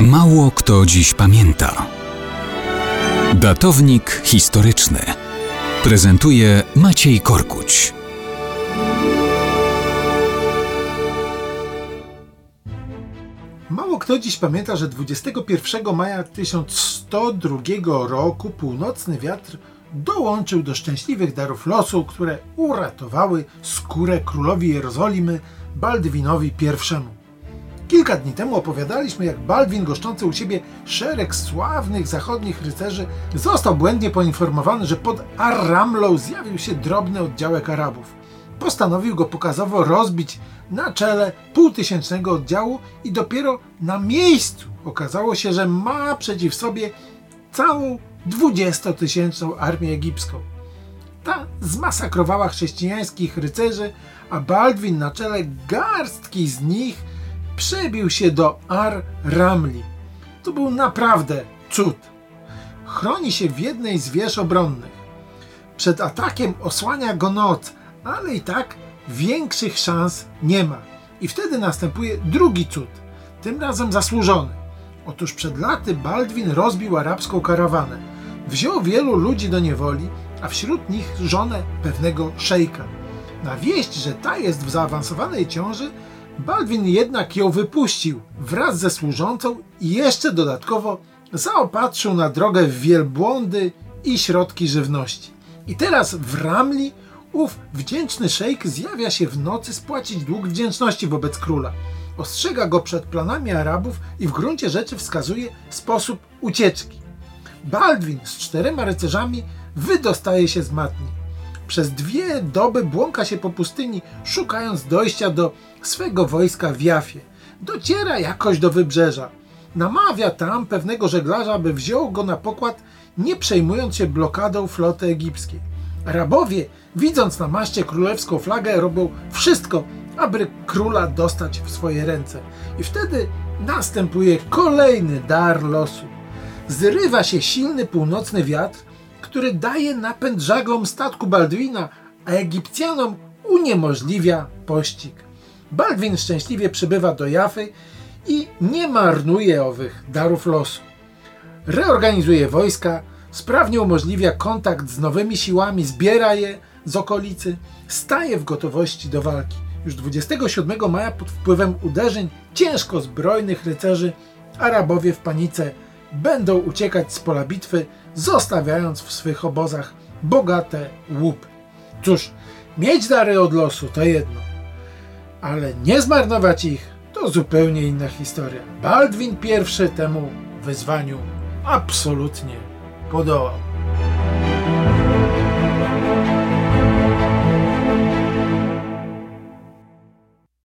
Mało kto dziś pamięta. Datownik historyczny prezentuje Maciej Korkuć. Mało kto dziś pamięta, że 21 maja 1102 roku północny wiatr dołączył do szczęśliwych darów losu, które uratowały skórę królowi Jerozolimy Baldwinowi I. Kilka dni temu opowiadaliśmy, jak Baldwin, goszczący u siebie szereg sławnych zachodnich rycerzy, został błędnie poinformowany, że pod Arramlą zjawił się drobny oddziałek Arabów. Postanowił go pokazowo rozbić na czele półtysięcznego oddziału i dopiero na miejscu okazało się, że ma przeciw sobie całą dwudziestotysięczną armię egipską. Ta zmasakrowała chrześcijańskich rycerzy, a Baldwin na czele garstki z nich przebił się do Ar-Ramli. To był naprawdę cud. Chroni się w jednej z wież obronnych. Przed atakiem osłania go noc, ale i tak większych szans nie ma. I wtedy następuje drugi cud, tym razem zasłużony. Otóż przed laty Baldwin rozbił arabską karawanę. Wziął wielu ludzi do niewoli, a wśród nich żonę pewnego szejka. Na wieść, że ta jest w zaawansowanej ciąży, Baldwin jednak ją wypuścił wraz ze służącą i jeszcze dodatkowo zaopatrzył na drogę w wielbłądy i środki żywności. I teraz w Ramli ów wdzięczny szejk zjawia się w nocy spłacić dług wdzięczności wobec króla. Ostrzega go przed planami Arabów i w gruncie rzeczy wskazuje sposób ucieczki. Baldwin z czterema rycerzami wydostaje się z matni. Przez dwie doby błąka się po pustyni, szukając dojścia do swego wojska w Jafie. Dociera jakoś do wybrzeża. Namawia tam pewnego żeglarza, by wziął go na pokład, nie przejmując się blokadą floty egipskiej. Arabowie, widząc na maście królewską flagę, robią wszystko, aby króla dostać w swoje ręce. I wtedy następuje kolejny dar losu. Zrywa się silny północny wiatr, który daje napęd żaglom statku Baldwina, a Egipcjanom uniemożliwia pościg. Baldwin szczęśliwie przybywa do Jafy i nie marnuje owych darów losu. Reorganizuje wojska, sprawnie umożliwia kontakt z nowymi siłami, zbiera je z okolicy, staje w gotowości do walki. Już 27 maja pod wpływem uderzeń ciężko zbrojnych rycerzy Arabowie w panice będą uciekać z pola bitwy, zostawiając w swych obozach bogate łupy. Cóż, mieć dary od losu to jedno, ale nie zmarnować ich to zupełnie inna historia. Baldwin I temu wyzwaniu absolutnie podołał.